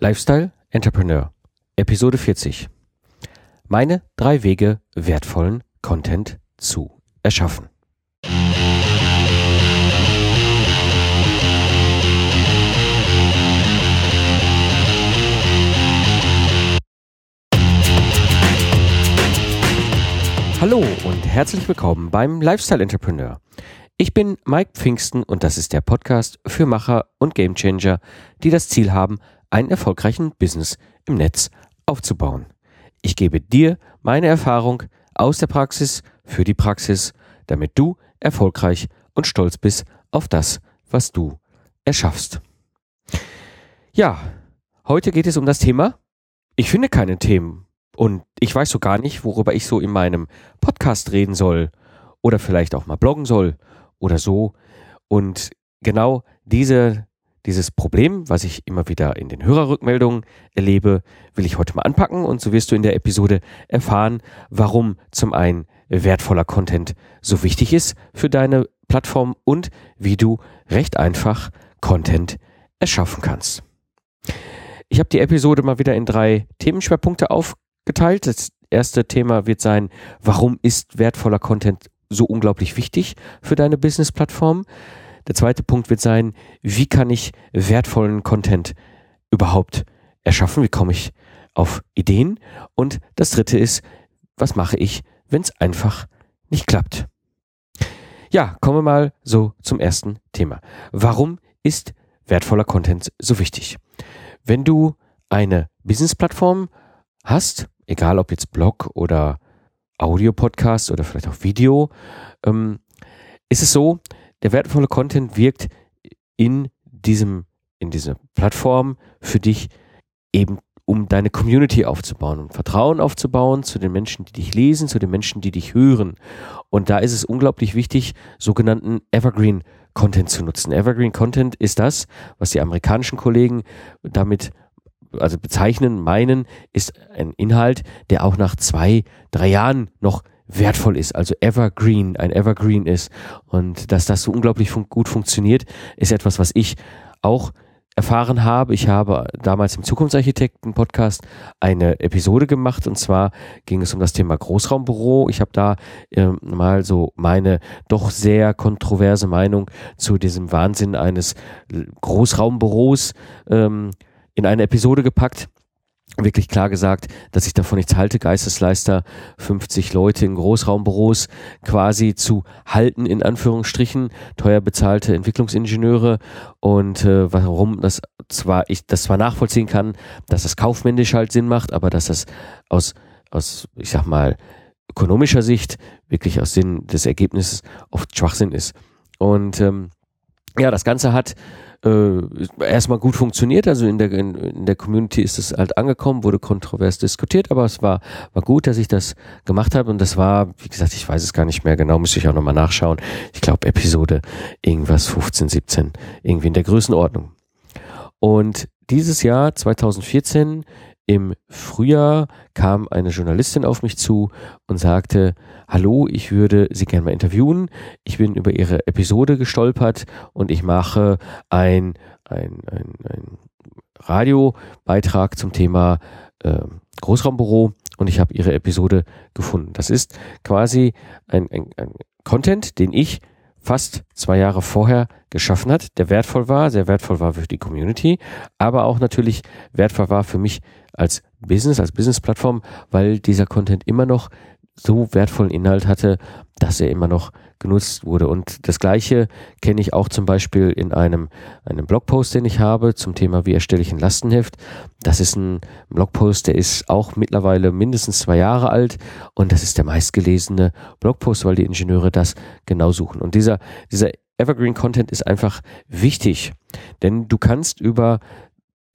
Lifestyle Entrepreneur, Episode 40. Meine drei Wege, wertvollen Content zu erschaffen. Hallo und herzlich willkommen beim Lifestyle Entrepreneur. Ich bin Mike Pfingsten und das ist der Podcast für Macher und Gamechanger, die das Ziel haben, einen erfolgreichen Business im Netz aufzubauen. Ich gebe dir meine Erfahrung aus der Praxis für die Praxis, damit du erfolgreich und stolz bist auf das, was du erschaffst. Ja, heute geht es um das Thema. Ich finde keine Themen und ich weiß so gar nicht, worüber ich so in meinem Podcast reden soll oder vielleicht auch mal bloggen soll oder so. Und genau diese dieses Problem, was ich immer wieder in den Hörerrückmeldungen erlebe, will ich heute mal anpacken und so wirst du in der Episode erfahren, warum zum einen wertvoller Content so wichtig ist für deine Plattform und wie du recht einfach Content erschaffen kannst. Ich habe die Episode mal wieder in drei Themenschwerpunkte aufgeteilt. Das erste Thema wird sein, warum ist wertvoller Content so unglaublich wichtig für deine Business-Plattform? Der zweite Punkt wird sein, wie kann ich wertvollen Content überhaupt erschaffen? Wie komme ich auf Ideen? Und das dritte ist, was mache ich, wenn es einfach nicht klappt? Ja, kommen wir mal so zum ersten Thema. Warum ist wertvoller Content so wichtig? Wenn du eine Business-Plattform hast, egal ob jetzt Blog oder Audio-Podcast oder vielleicht auch Video, ähm, ist es so, der wertvolle Content wirkt in diesem, in dieser Plattform für dich eben um deine Community aufzubauen und Vertrauen aufzubauen zu den Menschen, die dich lesen, zu den Menschen, die dich hören. Und da ist es unglaublich wichtig, sogenannten Evergreen Content zu nutzen. Evergreen Content ist das, was die amerikanischen Kollegen damit also bezeichnen, meinen, ist ein Inhalt, der auch nach zwei, drei Jahren noch wertvoll ist, also evergreen, ein Evergreen ist. Und dass das so unglaublich fun gut funktioniert, ist etwas, was ich auch erfahren habe. Ich habe damals im Zukunftsarchitekten-Podcast eine Episode gemacht und zwar ging es um das Thema Großraumbüro. Ich habe da äh, mal so meine doch sehr kontroverse Meinung zu diesem Wahnsinn eines Großraumbüros ähm, in eine Episode gepackt wirklich klar gesagt, dass ich davon nichts halte, Geistesleister 50 Leute in Großraumbüros quasi zu halten, in Anführungsstrichen, teuer bezahlte Entwicklungsingenieure. Und äh, warum das zwar ich das zwar nachvollziehen kann, dass das kaufmännisch halt Sinn macht, aber dass das aus, aus ich sag mal, ökonomischer Sicht wirklich aus Sinn des Ergebnisses oft Schwachsinn ist. Und ähm, ja, das Ganze hat äh, erstmal gut funktioniert. Also in der, in, in, der Community ist es halt angekommen, wurde kontrovers diskutiert, aber es war, war gut, dass ich das gemacht habe. Und das war, wie gesagt, ich weiß es gar nicht mehr genau, müsste ich auch nochmal nachschauen. Ich glaube, Episode irgendwas 15, 17, irgendwie in der Größenordnung. Und dieses Jahr, 2014, im Frühjahr kam eine Journalistin auf mich zu und sagte, hallo, ich würde Sie gerne mal interviewen. Ich bin über Ihre Episode gestolpert und ich mache ein, ein, ein, ein Radiobeitrag zum Thema äh, Großraumbüro und ich habe Ihre Episode gefunden. Das ist quasi ein, ein, ein Content, den ich fast zwei Jahre vorher geschaffen hat, der wertvoll war, sehr wertvoll war für die Community, aber auch natürlich wertvoll war für mich als Business, als Business-Plattform, weil dieser Content immer noch so wertvollen Inhalt hatte, dass er immer noch genutzt wurde. Und das Gleiche kenne ich auch zum Beispiel in einem, einem Blogpost, den ich habe zum Thema, wie erstelle ich ein Lastenheft. Das ist ein Blogpost, der ist auch mittlerweile mindestens zwei Jahre alt und das ist der meistgelesene Blogpost, weil die Ingenieure das genau suchen. Und dieser, dieser Evergreen Content ist einfach wichtig, denn du kannst über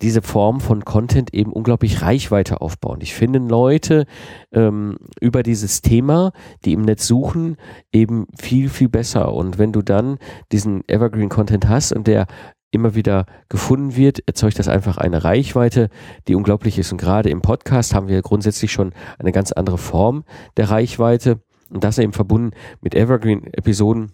diese Form von Content eben unglaublich Reichweite aufbauen. Ich finde Leute ähm, über dieses Thema, die im Netz suchen, eben viel, viel besser. Und wenn du dann diesen Evergreen Content hast und der immer wieder gefunden wird, erzeugt das einfach eine Reichweite, die unglaublich ist. Und gerade im Podcast haben wir grundsätzlich schon eine ganz andere Form der Reichweite. Und das eben verbunden mit Evergreen-Episoden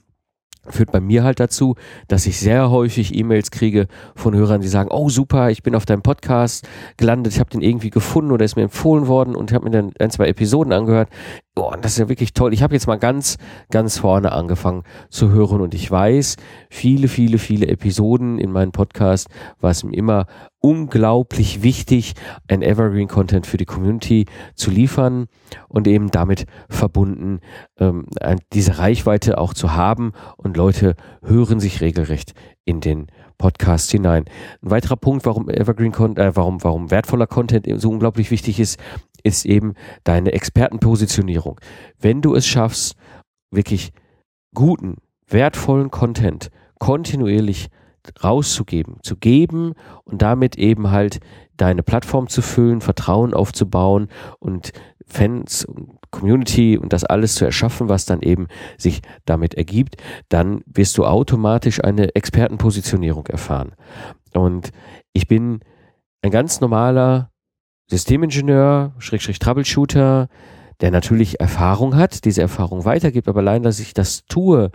führt bei mir halt dazu, dass ich sehr häufig E-Mails kriege von Hörern, die sagen, oh super, ich bin auf deinem Podcast gelandet, ich habe den irgendwie gefunden oder ist mir empfohlen worden und habe mir dann ein, zwei Episoden angehört. Oh, das ist ja wirklich toll. Ich habe jetzt mal ganz, ganz vorne angefangen zu hören und ich weiß, viele, viele, viele Episoden in meinem Podcast war es mir immer unglaublich wichtig, ein Evergreen Content für die Community zu liefern und eben damit verbunden, ähm, diese Reichweite auch zu haben und Leute hören sich regelrecht in den Podcast hinein. Ein weiterer Punkt, warum Evergreen Content, äh, warum, warum wertvoller Content so unglaublich wichtig ist, ist eben deine Expertenpositionierung. Wenn du es schaffst, wirklich guten, wertvollen Content kontinuierlich rauszugeben, zu geben und damit eben halt deine Plattform zu füllen, Vertrauen aufzubauen und Fans und Community und das alles zu erschaffen, was dann eben sich damit ergibt, dann wirst du automatisch eine Expertenpositionierung erfahren. Und ich bin ein ganz normaler Systemingenieur, Schrägstrich Troubleshooter, der natürlich Erfahrung hat, diese Erfahrung weitergibt, aber allein, dass ich das tue,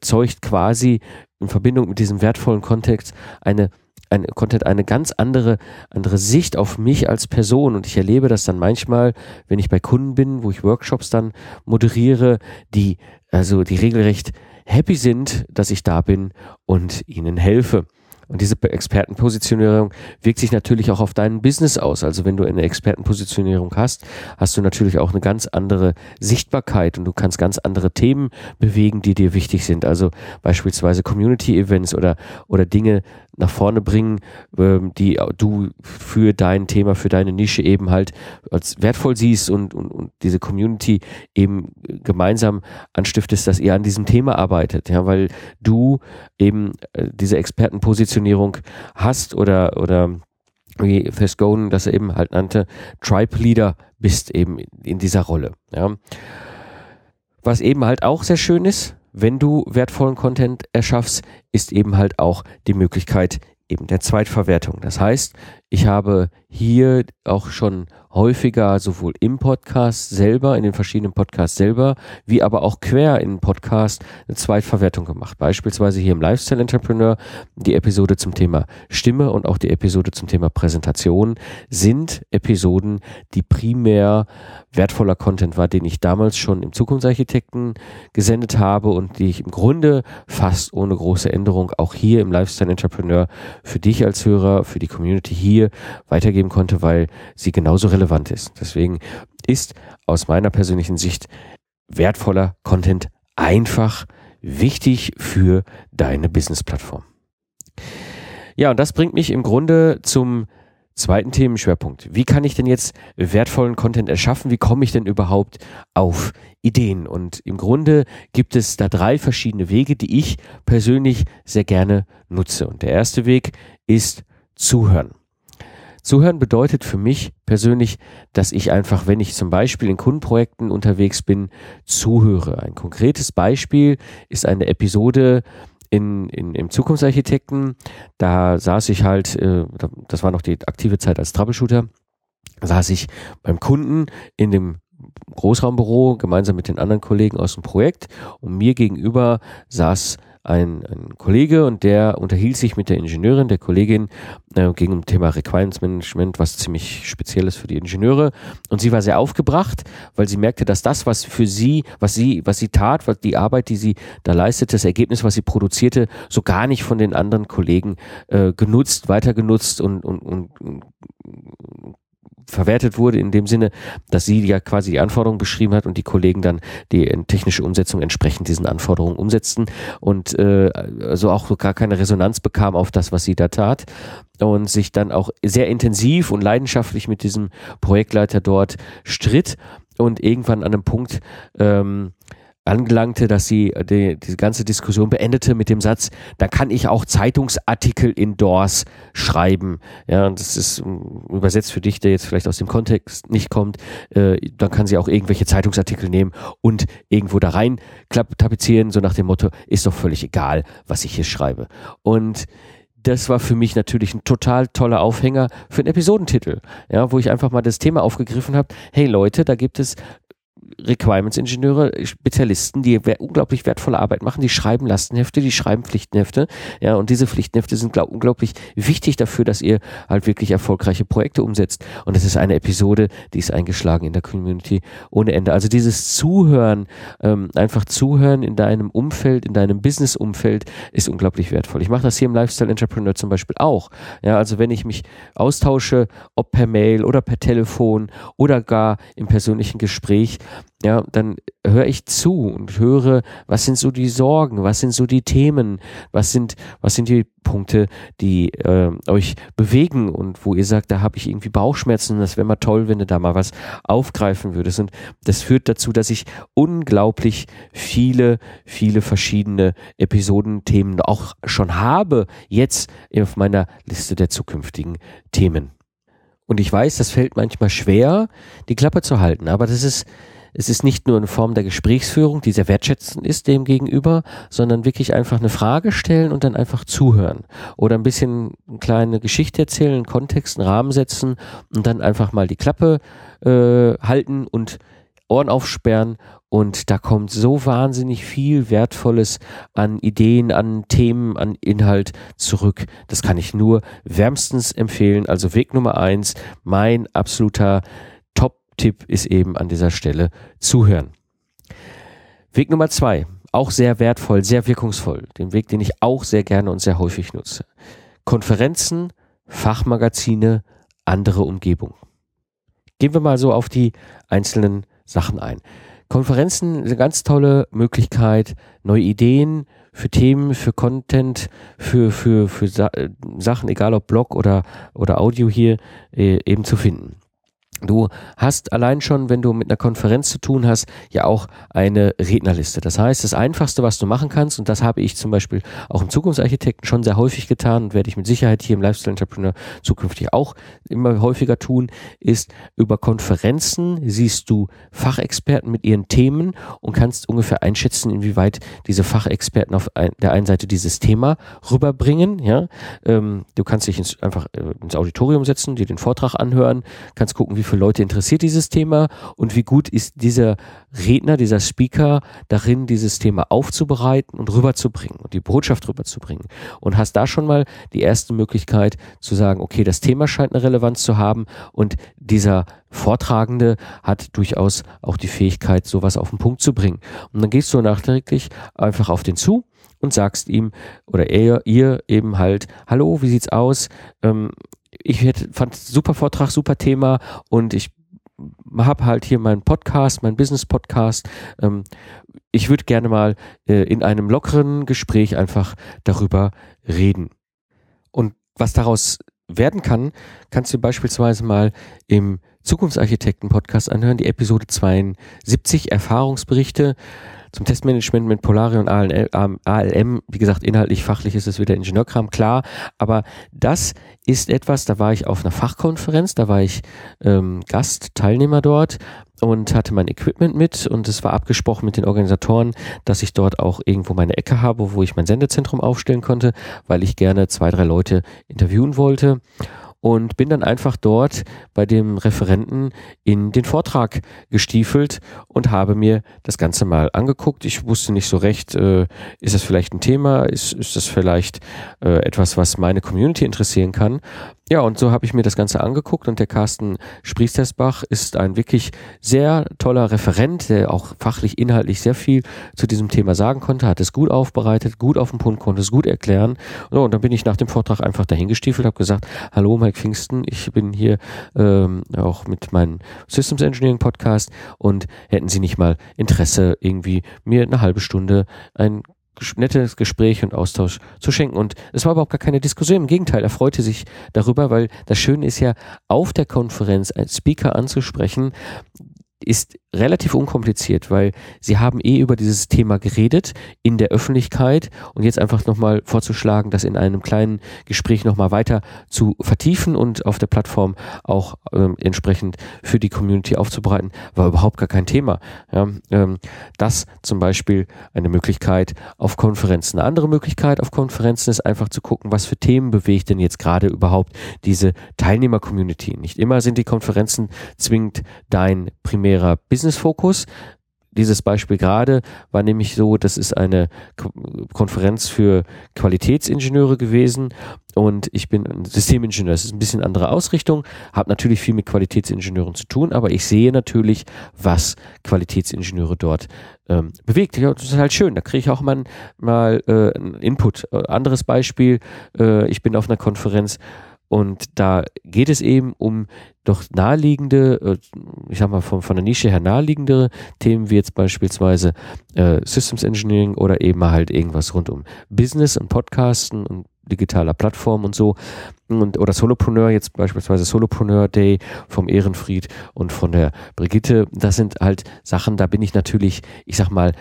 zeugt quasi in Verbindung mit diesem wertvollen Kontext eine ein Content eine ganz andere, andere Sicht auf mich als Person. Und ich erlebe das dann manchmal, wenn ich bei Kunden bin, wo ich Workshops dann moderiere, die, also die regelrecht happy sind, dass ich da bin und ihnen helfe. Und diese Expertenpositionierung wirkt sich natürlich auch auf dein Business aus. Also wenn du eine Expertenpositionierung hast, hast du natürlich auch eine ganz andere Sichtbarkeit und du kannst ganz andere Themen bewegen, die dir wichtig sind. Also beispielsweise Community Events oder, oder Dinge nach vorne bringen, ähm, die du für dein Thema, für deine Nische eben halt als wertvoll siehst und, und, und diese Community eben gemeinsam anstiftest, dass ihr an diesem Thema arbeitet. Ja, weil du eben äh, diese Expertenpositionierung hast oder, oder wie Fesconen das eben halt nannte, Tribe Leader bist eben in dieser Rolle. Ja. Was eben halt auch sehr schön ist, wenn du wertvollen Content erschaffst, ist eben halt auch die Möglichkeit eben der Zweitverwertung. Das heißt, ich habe hier auch schon häufiger sowohl im Podcast selber, in den verschiedenen Podcasts selber, wie aber auch quer in Podcast eine Zweitverwertung gemacht. Beispielsweise hier im Lifestyle Entrepreneur die Episode zum Thema Stimme und auch die Episode zum Thema Präsentation sind Episoden, die primär wertvoller Content war, den ich damals schon im Zukunftsarchitekten gesendet habe und die ich im Grunde fast ohne große Änderung auch hier im Lifestyle Entrepreneur für dich als Hörer, für die Community hier weitergeben konnte, weil sie genauso relevant ist. Deswegen ist aus meiner persönlichen Sicht wertvoller Content einfach wichtig für deine Business-Plattform. Ja, und das bringt mich im Grunde zum zweiten Themenschwerpunkt. Wie kann ich denn jetzt wertvollen Content erschaffen? Wie komme ich denn überhaupt auf Ideen? Und im Grunde gibt es da drei verschiedene Wege, die ich persönlich sehr gerne nutze. Und der erste Weg ist zuhören. Zuhören bedeutet für mich persönlich, dass ich einfach, wenn ich zum Beispiel in Kundenprojekten unterwegs bin, zuhöre. Ein konkretes Beispiel ist eine Episode in, in, im Zukunftsarchitekten. Da saß ich halt, äh, das war noch die aktive Zeit als Troubleshooter, saß ich beim Kunden in dem Großraumbüro gemeinsam mit den anderen Kollegen aus dem Projekt und mir gegenüber saß ein, ein Kollege und der unterhielt sich mit der Ingenieurin, der Kollegin, äh, ging um Thema Requirements Management, was ziemlich speziell ist für die Ingenieure. Und sie war sehr aufgebracht, weil sie merkte, dass das, was für sie, was sie, was sie tat, was die Arbeit, die sie da leistete, das Ergebnis, was sie produzierte, so gar nicht von den anderen Kollegen äh, genutzt, weiter genutzt und, und, und verwertet wurde, in dem Sinne, dass sie ja quasi die Anforderungen beschrieben hat und die Kollegen dann die technische Umsetzung entsprechend diesen Anforderungen umsetzten und äh, also auch gar keine Resonanz bekam auf das, was sie da tat und sich dann auch sehr intensiv und leidenschaftlich mit diesem Projektleiter dort stritt und irgendwann an einem Punkt ähm, angelangte, dass sie äh, die, diese ganze Diskussion beendete mit dem Satz, da kann ich auch Zeitungsartikel indoors schreiben. Ja, und das ist ähm, übersetzt für dich, der jetzt vielleicht aus dem Kontext nicht kommt, äh, dann kann sie auch irgendwelche Zeitungsartikel nehmen und irgendwo da rein tapezieren, so nach dem Motto, ist doch völlig egal, was ich hier schreibe. Und das war für mich natürlich ein total toller Aufhänger für einen Episodentitel, ja, wo ich einfach mal das Thema aufgegriffen habe. Hey Leute, da gibt es Requirements-Ingenieure, Spezialisten, die unglaublich wertvolle Arbeit machen. Die schreiben Lastenhefte, die schreiben Pflichtenhefte. Ja, und diese Pflichtenhefte sind glaub, unglaublich wichtig dafür, dass ihr halt wirklich erfolgreiche Projekte umsetzt. Und es ist eine Episode, die ist eingeschlagen in der Community ohne Ende. Also dieses Zuhören, ähm, einfach zuhören in deinem Umfeld, in deinem Business-Umfeld ist unglaublich wertvoll. Ich mache das hier im Lifestyle Entrepreneur zum Beispiel auch. Ja, also wenn ich mich austausche, ob per Mail oder per Telefon oder gar im persönlichen Gespräch, ja, dann höre ich zu und höre, was sind so die Sorgen, was sind so die Themen, was sind, was sind die Punkte, die äh, euch bewegen und wo ihr sagt, da habe ich irgendwie Bauchschmerzen, das wäre mal toll, wenn du da mal was aufgreifen würdest. Und das führt dazu, dass ich unglaublich viele, viele verschiedene Episodenthemen auch schon habe, jetzt auf meiner Liste der zukünftigen Themen. Und ich weiß, das fällt manchmal schwer, die Klappe zu halten, aber das ist es ist nicht nur eine Form der Gesprächsführung, die sehr wertschätzend ist dem gegenüber, sondern wirklich einfach eine Frage stellen und dann einfach zuhören. Oder ein bisschen eine kleine Geschichte erzählen, einen Kontext, einen Rahmen setzen und dann einfach mal die Klappe äh, halten und Ohren aufsperren und da kommt so wahnsinnig viel Wertvolles an Ideen, an Themen, an Inhalt zurück. Das kann ich nur wärmstens empfehlen. Also Weg Nummer eins, mein absoluter Tipp ist eben an dieser Stelle zuhören. Weg Nummer zwei, auch sehr wertvoll, sehr wirkungsvoll, den Weg, den ich auch sehr gerne und sehr häufig nutze. Konferenzen, Fachmagazine, andere Umgebung. Gehen wir mal so auf die einzelnen Sachen ein. Konferenzen eine ganz tolle Möglichkeit, neue Ideen für Themen, für Content, für, für, für Sa Sachen, egal ob Blog oder, oder Audio hier, äh, eben zu finden. Du hast allein schon, wenn du mit einer Konferenz zu tun hast, ja auch eine Rednerliste. Das heißt, das Einfachste, was du machen kannst, und das habe ich zum Beispiel auch im Zukunftsarchitekten schon sehr häufig getan und werde ich mit Sicherheit hier im Lifestyle Entrepreneur zukünftig auch immer häufiger tun, ist über Konferenzen siehst du Fachexperten mit ihren Themen und kannst ungefähr einschätzen, inwieweit diese Fachexperten auf der einen Seite dieses Thema rüberbringen. Ja, ähm, du kannst dich ins, einfach äh, ins Auditorium setzen, dir den Vortrag anhören, kannst gucken, wie viele Leute interessiert dieses Thema und wie gut ist dieser Redner, dieser Speaker darin, dieses Thema aufzubereiten und rüberzubringen und die Botschaft rüberzubringen. Und hast da schon mal die erste Möglichkeit zu sagen, okay, das Thema scheint eine Relevanz zu haben und dieser Vortragende hat durchaus auch die Fähigkeit, sowas auf den Punkt zu bringen. Und dann gehst du nachträglich einfach auf den zu und sagst ihm oder er, ihr eben halt, hallo, wie sieht's aus? Ähm, ich fand super Vortrag, super Thema und ich habe halt hier meinen Podcast, meinen Business-Podcast. Ähm, ich würde gerne mal äh, in einem lockeren Gespräch einfach darüber reden. Und was daraus werden kann, kannst du beispielsweise mal im Zukunftsarchitekten-Podcast anhören, die Episode 72, Erfahrungsberichte zum Testmanagement mit Polarion ALM, ALM, wie gesagt, inhaltlich, fachlich ist es wieder Ingenieurkram, klar, aber das ist etwas, da war ich auf einer Fachkonferenz, da war ich ähm, Gast, Teilnehmer dort und hatte mein Equipment mit und es war abgesprochen mit den Organisatoren, dass ich dort auch irgendwo meine Ecke habe, wo ich mein Sendezentrum aufstellen konnte, weil ich gerne zwei, drei Leute interviewen wollte und bin dann einfach dort bei dem Referenten in den Vortrag gestiefelt und habe mir das Ganze mal angeguckt. Ich wusste nicht so recht, äh, ist das vielleicht ein Thema, ist, ist das vielleicht äh, etwas, was meine Community interessieren kann. Ja, und so habe ich mir das Ganze angeguckt und der Carsten Spriestersbach ist ein wirklich sehr toller Referent, der auch fachlich, inhaltlich sehr viel zu diesem Thema sagen konnte, hat es gut aufbereitet, gut auf den Punkt, konnte es gut erklären. So, und dann bin ich nach dem Vortrag einfach dahingestiefelt, habe gesagt, hallo Mike Pfingsten, ich bin hier ähm, auch mit meinem Systems Engineering Podcast und hätten Sie nicht mal Interesse, irgendwie mir eine halbe Stunde ein nettes Gespräch und Austausch zu schenken. Und es war überhaupt gar keine Diskussion. Im Gegenteil, er freute sich darüber, weil das Schöne ist ja, auf der Konferenz als Speaker anzusprechen, ist relativ unkompliziert, weil sie haben eh über dieses Thema geredet in der Öffentlichkeit und jetzt einfach nochmal vorzuschlagen, das in einem kleinen Gespräch nochmal weiter zu vertiefen und auf der Plattform auch ähm, entsprechend für die Community aufzubereiten, war überhaupt gar kein Thema. Ja, ähm, das zum Beispiel eine Möglichkeit auf Konferenzen. Eine andere Möglichkeit auf Konferenzen ist einfach zu gucken, was für Themen bewegt denn jetzt gerade überhaupt diese Teilnehmer-Community. Nicht immer sind die Konferenzen zwingend dein primärer Business Business-Fokus dieses Beispiel gerade war nämlich so, das ist eine Konferenz für Qualitätsingenieure gewesen und ich bin ein Systemingenieur. Das ist ein bisschen andere Ausrichtung, habe natürlich viel mit Qualitätsingenieuren zu tun, aber ich sehe natürlich, was Qualitätsingenieure dort ähm, bewegt. Ja, das ist halt schön. Da kriege ich auch mal, mal äh, einen Input. Äh, anderes Beispiel, äh, ich bin auf einer Konferenz und da geht es eben um doch naheliegende, äh, ich sag mal von, von der Nische her naheliegende Themen wie jetzt beispielsweise äh, Systems Engineering oder eben halt irgendwas rund um Business und Podcasten und digitaler Plattform und so. Und, oder Solopreneur, jetzt beispielsweise Solopreneur Day vom Ehrenfried und von der Brigitte. Das sind halt Sachen, da bin ich natürlich, ich sag mal,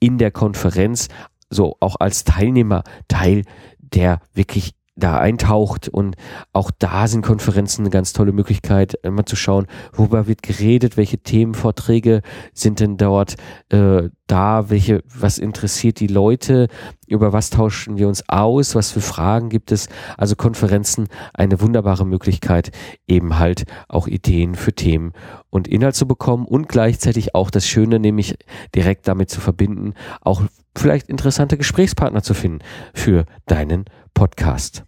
in der Konferenz so auch als Teilnehmer Teil der wirklich da eintaucht und auch da sind Konferenzen eine ganz tolle Möglichkeit, immer zu schauen, worüber wird geredet, welche Themenvorträge sind denn dort äh, da, welche, was interessiert die Leute, über was tauschen wir uns aus, was für Fragen gibt es. Also Konferenzen eine wunderbare Möglichkeit, eben halt auch Ideen für Themen und Inhalt zu bekommen und gleichzeitig auch das Schöne, nämlich direkt damit zu verbinden, auch vielleicht interessante Gesprächspartner zu finden für deinen Podcast.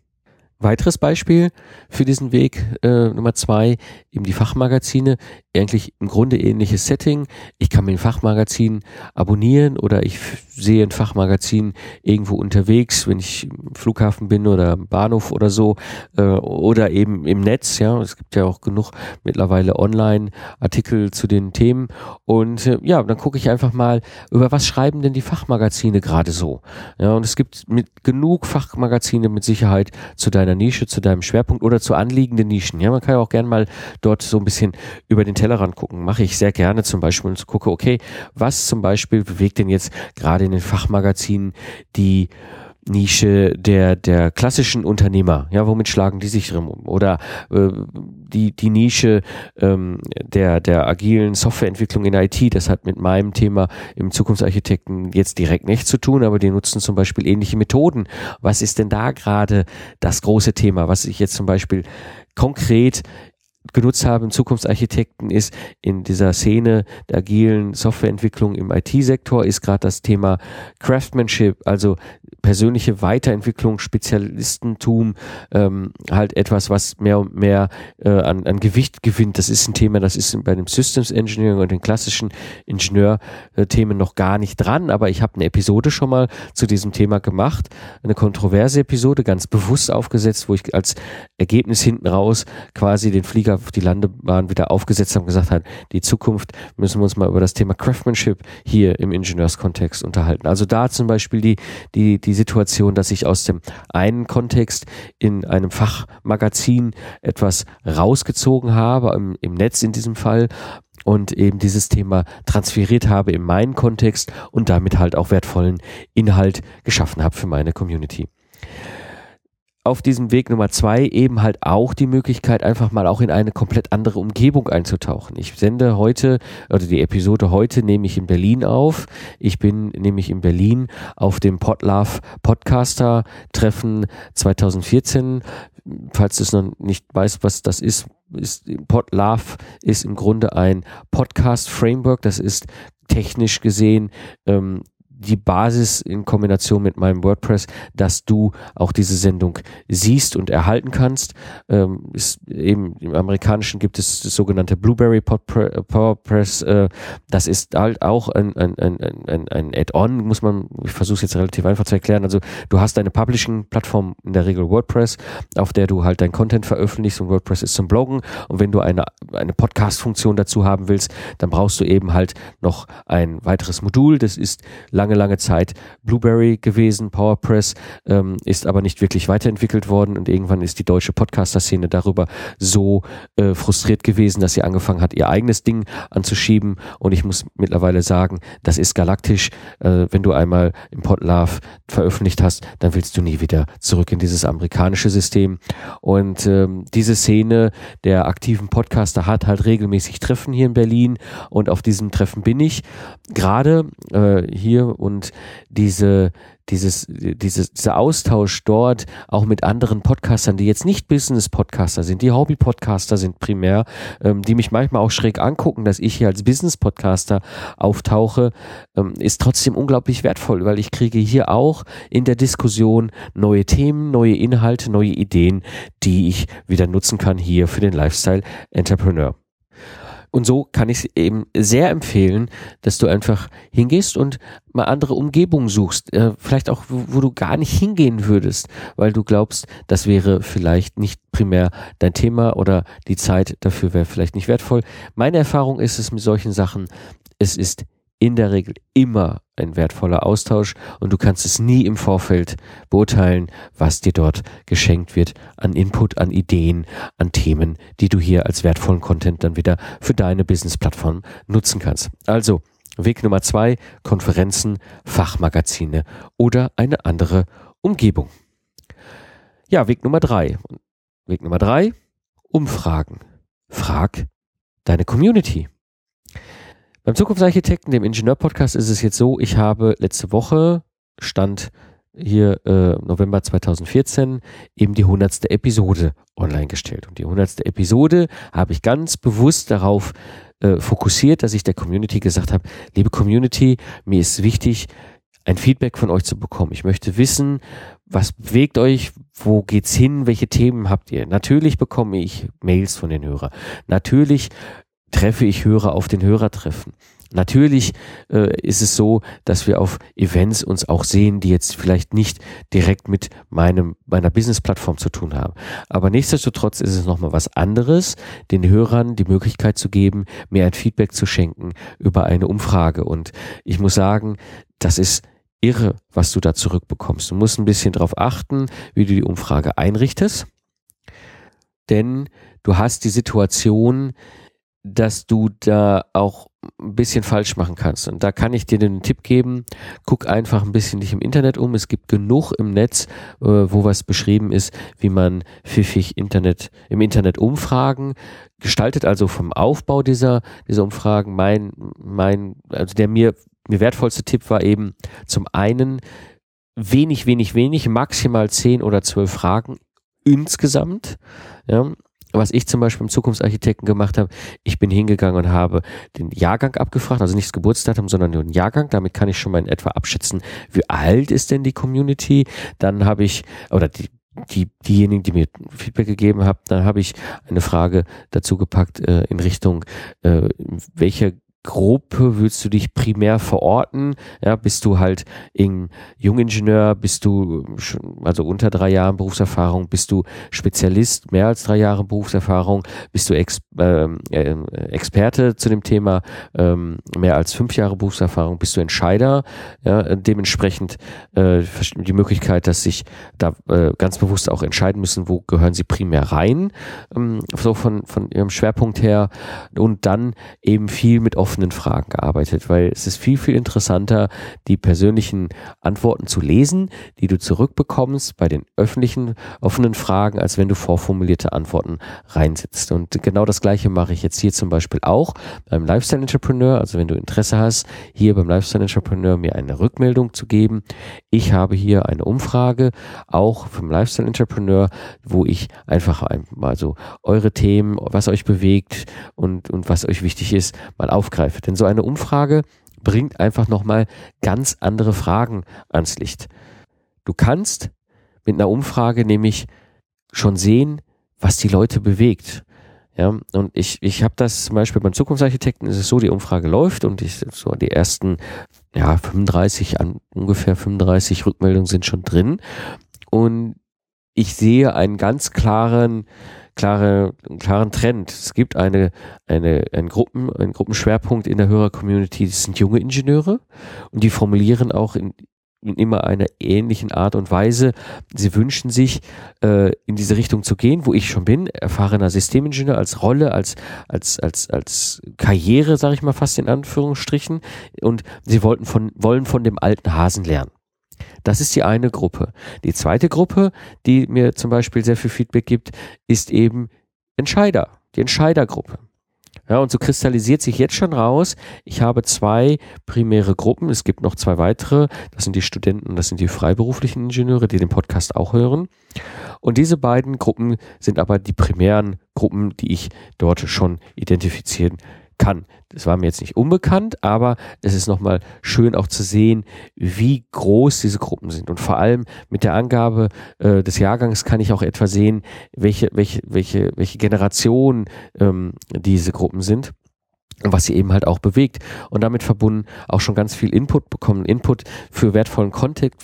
Weiteres Beispiel für diesen Weg äh, Nummer zwei, eben die Fachmagazine, eigentlich im Grunde ähnliches Setting. Ich kann mir ein Fachmagazin abonnieren oder ich sehe ein Fachmagazin irgendwo unterwegs, wenn ich im Flughafen bin oder im Bahnhof oder so äh, oder eben im Netz. Ja, es gibt ja auch genug mittlerweile Online-Artikel zu den Themen und äh, ja, dann gucke ich einfach mal, über was schreiben denn die Fachmagazine gerade so. Ja, und es gibt mit genug Fachmagazine mit Sicherheit zu deiner deiner Nische, zu deinem Schwerpunkt oder zu anliegenden Nischen. Ja, man kann ja auch gerne mal dort so ein bisschen über den Tellerrand gucken. Mache ich sehr gerne zum Beispiel und gucke, okay, was zum Beispiel bewegt denn jetzt gerade in den Fachmagazinen die Nische der, der klassischen Unternehmer. Ja, womit schlagen die sich drin um? Oder äh, die, die Nische ähm, der, der agilen Softwareentwicklung in IT, das hat mit meinem Thema im Zukunftsarchitekten jetzt direkt nichts zu tun, aber die nutzen zum Beispiel ähnliche Methoden. Was ist denn da gerade das große Thema, was ich jetzt zum Beispiel konkret genutzt habe im Zukunftsarchitekten ist in dieser Szene der agilen Softwareentwicklung im IT-Sektor ist gerade das Thema Craftsmanship, also persönliche Weiterentwicklung, Spezialistentum, ähm, halt etwas, was mehr und mehr äh, an, an Gewicht gewinnt. Das ist ein Thema, das ist bei dem Systems Engineering und den klassischen Ingenieurthemen noch gar nicht dran, aber ich habe eine Episode schon mal zu diesem Thema gemacht, eine kontroverse Episode, ganz bewusst aufgesetzt, wo ich als Ergebnis hinten raus quasi den Flieger auf die Landebahn wieder aufgesetzt haben, gesagt hat, die Zukunft müssen wir uns mal über das Thema Craftsmanship hier im Ingenieurskontext unterhalten. Also da zum Beispiel die, die, die Situation, dass ich aus dem einen Kontext in einem Fachmagazin etwas rausgezogen habe, im, im Netz in diesem Fall, und eben dieses Thema transferiert habe in meinen Kontext und damit halt auch wertvollen Inhalt geschaffen habe für meine Community auf diesem Weg Nummer zwei eben halt auch die Möglichkeit, einfach mal auch in eine komplett andere Umgebung einzutauchen. Ich sende heute, oder die Episode heute nehme ich in Berlin auf. Ich bin nämlich in Berlin auf dem Podlove Podcaster Treffen 2014. Falls du es noch nicht weißt, was das ist, ist Podlove ist im Grunde ein Podcast Framework. Das ist technisch gesehen ähm, die Basis in Kombination mit meinem WordPress, dass du auch diese Sendung siehst und erhalten kannst. Ähm, ist eben im Amerikanischen gibt es das sogenannte Blueberry PowerPress. Äh, das ist halt auch ein, ein, ein, ein, ein Add-on, muss man, ich versuche es jetzt relativ einfach zu erklären. Also du hast eine Publishing-Plattform, in der Regel WordPress, auf der du halt dein Content veröffentlichst und WordPress ist zum Bloggen. Und wenn du eine, eine Podcast-Funktion dazu haben willst, dann brauchst du eben halt noch ein weiteres Modul. Das ist lange lange, lange Zeit Blueberry gewesen, PowerPress, ähm, ist aber nicht wirklich weiterentwickelt worden und irgendwann ist die deutsche Podcaster-Szene darüber so äh, frustriert gewesen, dass sie angefangen hat, ihr eigenes Ding anzuschieben und ich muss mittlerweile sagen, das ist galaktisch. Äh, wenn du einmal im Podlove veröffentlicht hast, dann willst du nie wieder zurück in dieses amerikanische System und ähm, diese Szene der aktiven Podcaster hat halt regelmäßig Treffen hier in Berlin und auf diesem Treffen bin ich. Gerade äh, hier und diese, dieses, dieses, dieser Austausch dort auch mit anderen Podcastern, die jetzt nicht Business-Podcaster sind, die Hobby-Podcaster sind primär, ähm, die mich manchmal auch schräg angucken, dass ich hier als Business-Podcaster auftauche, ähm, ist trotzdem unglaublich wertvoll, weil ich kriege hier auch in der Diskussion neue Themen, neue Inhalte, neue Ideen, die ich wieder nutzen kann hier für den Lifestyle Entrepreneur. Und so kann ich eben sehr empfehlen, dass du einfach hingehst und mal andere Umgebungen suchst. Äh, vielleicht auch, wo, wo, du gar nicht hingehen würdest, weil du glaubst, das wäre vielleicht nicht primär dein Thema oder die Zeit dafür wäre vielleicht nicht wertvoll. Meine Erfahrung ist es mit solchen Sachen, es ist in der Regel immer ein wertvoller Austausch und du kannst es nie im Vorfeld beurteilen, was dir dort geschenkt wird an Input, an Ideen, an Themen, die du hier als wertvollen Content dann wieder für deine Business-Plattform nutzen kannst. Also Weg Nummer zwei, Konferenzen, Fachmagazine oder eine andere Umgebung. Ja, Weg Nummer drei. Weg Nummer drei, Umfragen. Frag deine Community. Beim Zukunftsarchitekten, dem Ingenieur-Podcast, ist es jetzt so, ich habe letzte Woche, Stand hier äh, November 2014, eben die 100. Episode online gestellt. Und die 100. Episode habe ich ganz bewusst darauf äh, fokussiert, dass ich der Community gesagt habe, liebe Community, mir ist wichtig, ein Feedback von euch zu bekommen. Ich möchte wissen, was bewegt euch, wo geht's hin, welche Themen habt ihr? Natürlich bekomme ich Mails von den Hörern. Natürlich treffe ich Hörer auf den Hörertreffen. Natürlich äh, ist es so, dass wir auf Events uns auch sehen, die jetzt vielleicht nicht direkt mit meinem meiner Business-Plattform zu tun haben. Aber nichtsdestotrotz ist es nochmal was anderes, den Hörern die Möglichkeit zu geben, mir ein Feedback zu schenken über eine Umfrage. Und ich muss sagen, das ist irre, was du da zurückbekommst. Du musst ein bisschen darauf achten, wie du die Umfrage einrichtest. Denn du hast die Situation, dass du da auch ein bisschen falsch machen kannst. Und da kann ich dir den Tipp geben, guck einfach ein bisschen dich im Internet um. Es gibt genug im Netz, äh, wo was beschrieben ist, wie man pfiffig Internet, im Internet Umfragen gestaltet, also vom Aufbau dieser, dieser Umfragen. Mein, mein, also der mir, mir wertvollste Tipp war eben zum einen wenig, wenig, wenig, maximal zehn oder zwölf Fragen insgesamt. Ja, was ich zum Beispiel im Zukunftsarchitekten gemacht habe, ich bin hingegangen und habe den Jahrgang abgefragt, also nicht das Geburtsdatum, sondern nur den Jahrgang. Damit kann ich schon mal in etwa abschätzen, wie alt ist denn die Community. Dann habe ich, oder die, die, diejenigen, die mir Feedback gegeben haben, dann habe ich eine Frage dazu gepackt äh, in Richtung, äh, welche Gruppe willst du dich primär verorten? Ja, bist du halt in Jungingenieur, bist du schon, also unter drei Jahren Berufserfahrung, bist du Spezialist, mehr als drei Jahre Berufserfahrung, bist du Ex, ähm, äh, Experte zu dem Thema, ähm, mehr als fünf Jahre Berufserfahrung, bist du Entscheider, ja, dementsprechend äh, die Möglichkeit, dass sich da äh, ganz bewusst auch entscheiden müssen, wo gehören sie primär rein, ähm, so von, von ihrem Schwerpunkt her. Und dann eben viel mit offenen Fragen gearbeitet, weil es ist viel, viel interessanter, die persönlichen Antworten zu lesen, die du zurückbekommst bei den öffentlichen offenen Fragen, als wenn du vorformulierte Antworten reinsetzt. Und genau das Gleiche mache ich jetzt hier zum Beispiel auch beim Lifestyle Entrepreneur. Also wenn du Interesse hast, hier beim Lifestyle Entrepreneur mir eine Rückmeldung zu geben. Ich habe hier eine Umfrage, auch vom Lifestyle Entrepreneur, wo ich einfach mal so eure Themen, was euch bewegt und, und was euch wichtig ist, mal aufgreife aufgreife. Denn so eine Umfrage bringt einfach nochmal ganz andere Fragen ans Licht. Du kannst mit einer Umfrage nämlich schon sehen, was die Leute bewegt. Ja, und ich, ich habe das zum Beispiel beim Zukunftsarchitekten ist es so, die Umfrage läuft und ich, so die ersten ja, 35, an, ungefähr 35 Rückmeldungen sind schon drin. Und ich sehe einen ganz klaren, klare, klaren Trend. Es gibt eine, eine, ein Gruppen, einen Gruppenschwerpunkt in der Hörer-Community, das sind junge Ingenieure und die formulieren auch in, in immer einer ähnlichen Art und Weise. Sie wünschen sich, äh, in diese Richtung zu gehen, wo ich schon bin, erfahrener Systemingenieur als Rolle, als, als, als, als Karriere, sage ich mal fast in Anführungsstrichen. Und sie wollten von, wollen von dem alten Hasen lernen. Das ist die eine Gruppe. Die zweite Gruppe, die mir zum Beispiel sehr viel Feedback gibt, ist eben Entscheider, die Entscheidergruppe. Ja, und so kristallisiert sich jetzt schon raus, ich habe zwei primäre Gruppen, es gibt noch zwei weitere, das sind die Studenten das sind die freiberuflichen Ingenieure, die den Podcast auch hören. Und diese beiden Gruppen sind aber die primären Gruppen, die ich dort schon identifizieren kann. Das war mir jetzt nicht unbekannt, aber es ist nochmal schön auch zu sehen, wie groß diese Gruppen sind. Und vor allem mit der Angabe äh, des Jahrgangs kann ich auch etwa sehen, welche, welche, welche, welche Generation ähm, diese Gruppen sind was sie eben halt auch bewegt und damit verbunden auch schon ganz viel Input bekommen, Input für wertvollen Content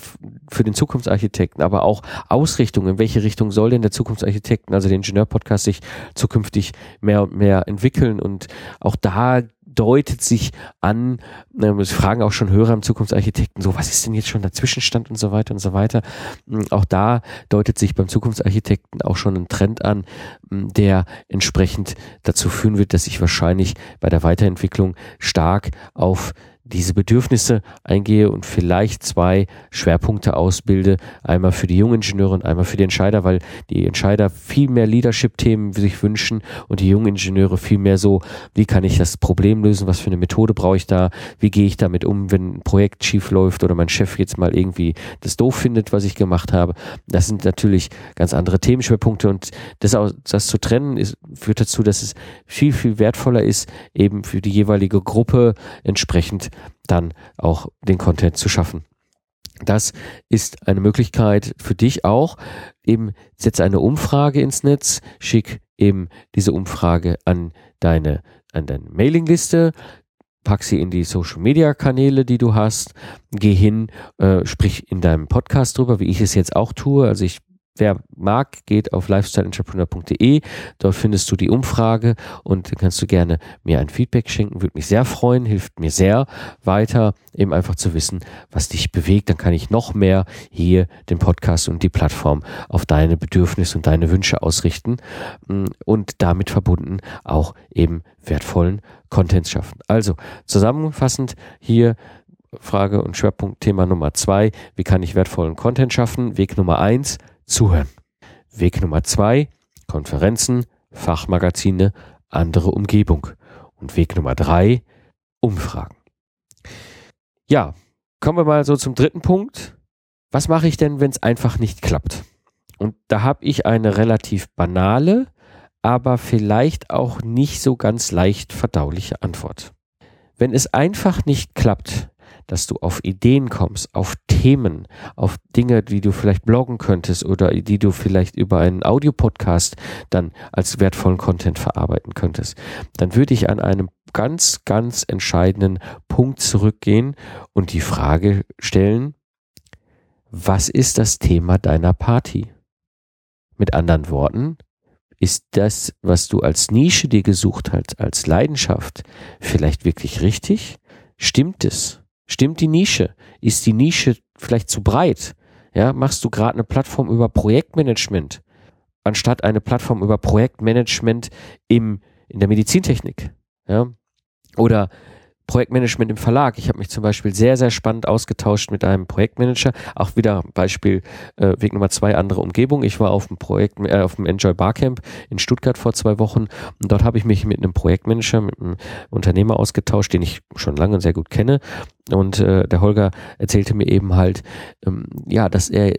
für den Zukunftsarchitekten, aber auch Ausrichtung, in welche Richtung soll denn der Zukunftsarchitekten, also der Ingenieur-Podcast sich zukünftig mehr und mehr entwickeln und auch da deutet sich an, äh, fragen auch schon Hörer im Zukunftsarchitekten so, was ist denn jetzt schon der Zwischenstand und so weiter und so weiter. Hm, auch da deutet sich beim Zukunftsarchitekten auch schon ein Trend an, hm, der entsprechend dazu führen wird, dass ich wahrscheinlich bei der Weiterentwicklung stark auf diese Bedürfnisse eingehe und vielleicht zwei Schwerpunkte ausbilde. Einmal für die jungen Ingenieure und einmal für die Entscheider, weil die Entscheider viel mehr Leadership-Themen sich wünschen und die jungen Ingenieure viel mehr so, wie kann ich das Problem lösen, was für eine Methode brauche ich da, wie gehe ich damit um, wenn ein Projekt schief läuft oder mein Chef jetzt mal irgendwie das doof findet, was ich gemacht habe. Das sind natürlich ganz andere Themenschwerpunkte und das, das zu trennen ist, führt dazu, dass es viel, viel wertvoller ist, eben für die jeweilige Gruppe entsprechend dann auch den Content zu schaffen. Das ist eine Möglichkeit für dich auch. Eben setze eine Umfrage ins Netz, schick eben diese Umfrage an deine, an deine Mailingliste, pack sie in die Social Media Kanäle, die du hast, geh hin, äh, sprich in deinem Podcast drüber, wie ich es jetzt auch tue. Also ich Wer mag, geht auf lifestyleentrepreneur.de. Dort findest du die Umfrage und kannst du gerne mir ein Feedback schenken. Würde mich sehr freuen, hilft mir sehr weiter, eben einfach zu wissen, was dich bewegt. Dann kann ich noch mehr hier den Podcast und die Plattform auf deine Bedürfnisse und deine Wünsche ausrichten mm, und damit verbunden auch eben wertvollen Content schaffen. Also zusammenfassend hier Frage und Schwerpunkt Thema Nummer zwei. Wie kann ich wertvollen Content schaffen? Weg Nummer eins zuhören. Weg Nummer zwei, Konferenzen, Fachmagazine, andere Umgebung. Und Weg Nummer drei, Umfragen. Ja, kommen wir mal so zum dritten Punkt. Was mache ich denn, wenn es einfach nicht klappt? Und da habe ich eine relativ banale, aber vielleicht auch nicht so ganz leicht verdauliche Antwort. Wenn es einfach nicht klappt, dass du auf Ideen kommst, auf Themen, auf Dinge, die du vielleicht bloggen könntest oder die du vielleicht über einen Audiopodcast dann als wertvollen Content verarbeiten könntest, dann würde ich an einem ganz, ganz entscheidenden Punkt zurückgehen und die Frage stellen, was ist das Thema deiner Party? Mit anderen Worten, ist das, was du als Nische dir gesucht hast, als Leidenschaft, vielleicht wirklich richtig? Stimmt es? Stimmt die Nische? Ist die Nische vielleicht zu breit? Ja, machst du gerade eine Plattform über Projektmanagement anstatt eine Plattform über Projektmanagement im, in der Medizintechnik? Ja? Oder Projektmanagement im Verlag. Ich habe mich zum Beispiel sehr, sehr spannend ausgetauscht mit einem Projektmanager. Auch wieder Beispiel äh, Weg Nummer zwei, andere Umgebung. Ich war auf dem Projekt, äh, auf dem Enjoy Barcamp in Stuttgart vor zwei Wochen und dort habe ich mich mit einem Projektmanager, mit einem Unternehmer ausgetauscht, den ich schon lange sehr gut kenne. Und äh, der Holger erzählte mir eben halt, ähm, ja, dass er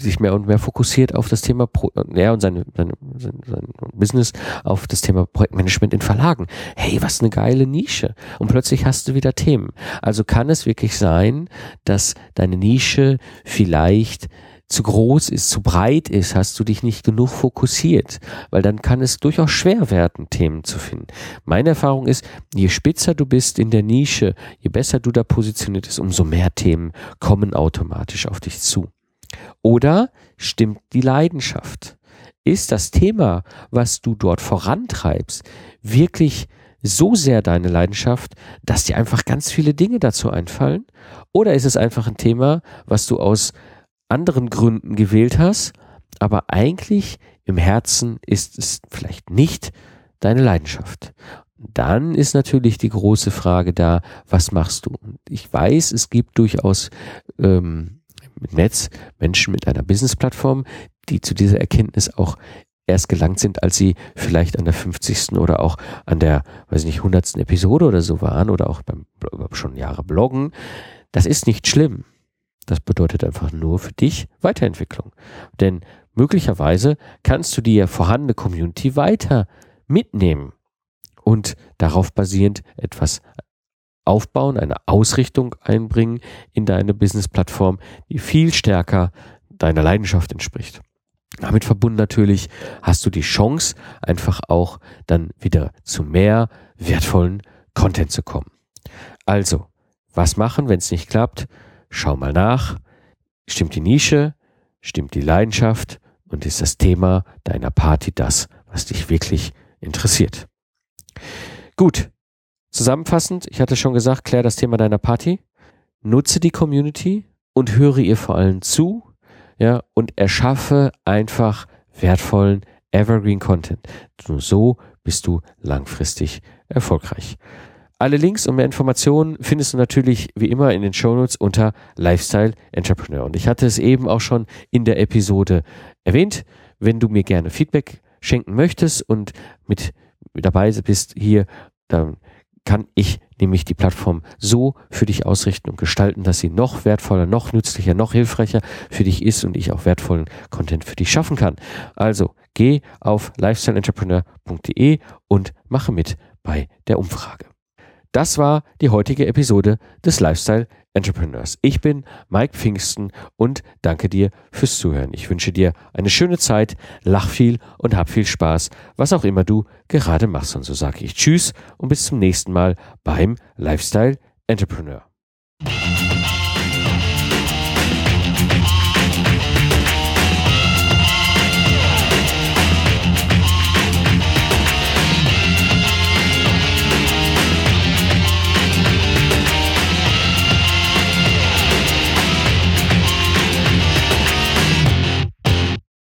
sich mehr und mehr fokussiert auf das Thema, Pro er und seine, seine, sein, sein Business auf das Thema Projektmanagement in Verlagen. Hey, was eine geile Nische. Und plötzlich hast du wieder Themen. Also kann es wirklich sein, dass deine Nische vielleicht zu groß ist, zu breit ist, hast du dich nicht genug fokussiert, weil dann kann es durchaus schwer werden, Themen zu finden. Meine Erfahrung ist, je spitzer du bist in der Nische, je besser du da positioniert bist, umso mehr Themen kommen automatisch auf dich zu. Oder stimmt die Leidenschaft? Ist das Thema, was du dort vorantreibst, wirklich so sehr deine Leidenschaft, dass dir einfach ganz viele Dinge dazu einfallen? Oder ist es einfach ein Thema, was du aus anderen Gründen gewählt hast, aber eigentlich im Herzen ist es vielleicht nicht deine Leidenschaft. Dann ist natürlich die große Frage da, was machst du? Ich weiß, es gibt durchaus ähm, im Netz Menschen mit einer Businessplattform, die zu dieser Erkenntnis auch erst gelangt sind, als sie vielleicht an der 50. oder auch an der, weiß ich nicht, 100. Episode oder so waren oder auch beim schon Jahre bloggen. Das ist nicht schlimm. Das bedeutet einfach nur für dich Weiterentwicklung. Denn möglicherweise kannst du die vorhandene Community weiter mitnehmen und darauf basierend etwas aufbauen, eine Ausrichtung einbringen in deine Business-Plattform, die viel stärker deiner Leidenschaft entspricht. Damit verbunden natürlich hast du die Chance, einfach auch dann wieder zu mehr wertvollen Content zu kommen. Also, was machen, wenn es nicht klappt? Schau mal nach. Stimmt die Nische? Stimmt die Leidenschaft? Und ist das Thema deiner Party das, was dich wirklich interessiert? Gut. Zusammenfassend, ich hatte schon gesagt, klär das Thema deiner Party. Nutze die Community und höre ihr vor allem zu ja, und erschaffe einfach wertvollen Evergreen Content. Nur so bist du langfristig erfolgreich. Alle Links und mehr Informationen findest du natürlich wie immer in den Shownotes unter Lifestyle Entrepreneur. Und ich hatte es eben auch schon in der Episode erwähnt. Wenn du mir gerne Feedback schenken möchtest und mit dabei bist hier, dann kann ich nämlich die Plattform so für dich ausrichten und gestalten, dass sie noch wertvoller, noch nützlicher, noch hilfreicher für dich ist und ich auch wertvollen Content für dich schaffen kann. Also geh auf lifestyleentrepreneur.de und mache mit bei der Umfrage. Das war die heutige Episode des Lifestyle Entrepreneurs. Ich bin Mike Pfingsten und danke dir fürs Zuhören. Ich wünsche dir eine schöne Zeit, lach viel und hab viel Spaß, was auch immer du gerade machst. Und so sage ich Tschüss und bis zum nächsten Mal beim Lifestyle Entrepreneur.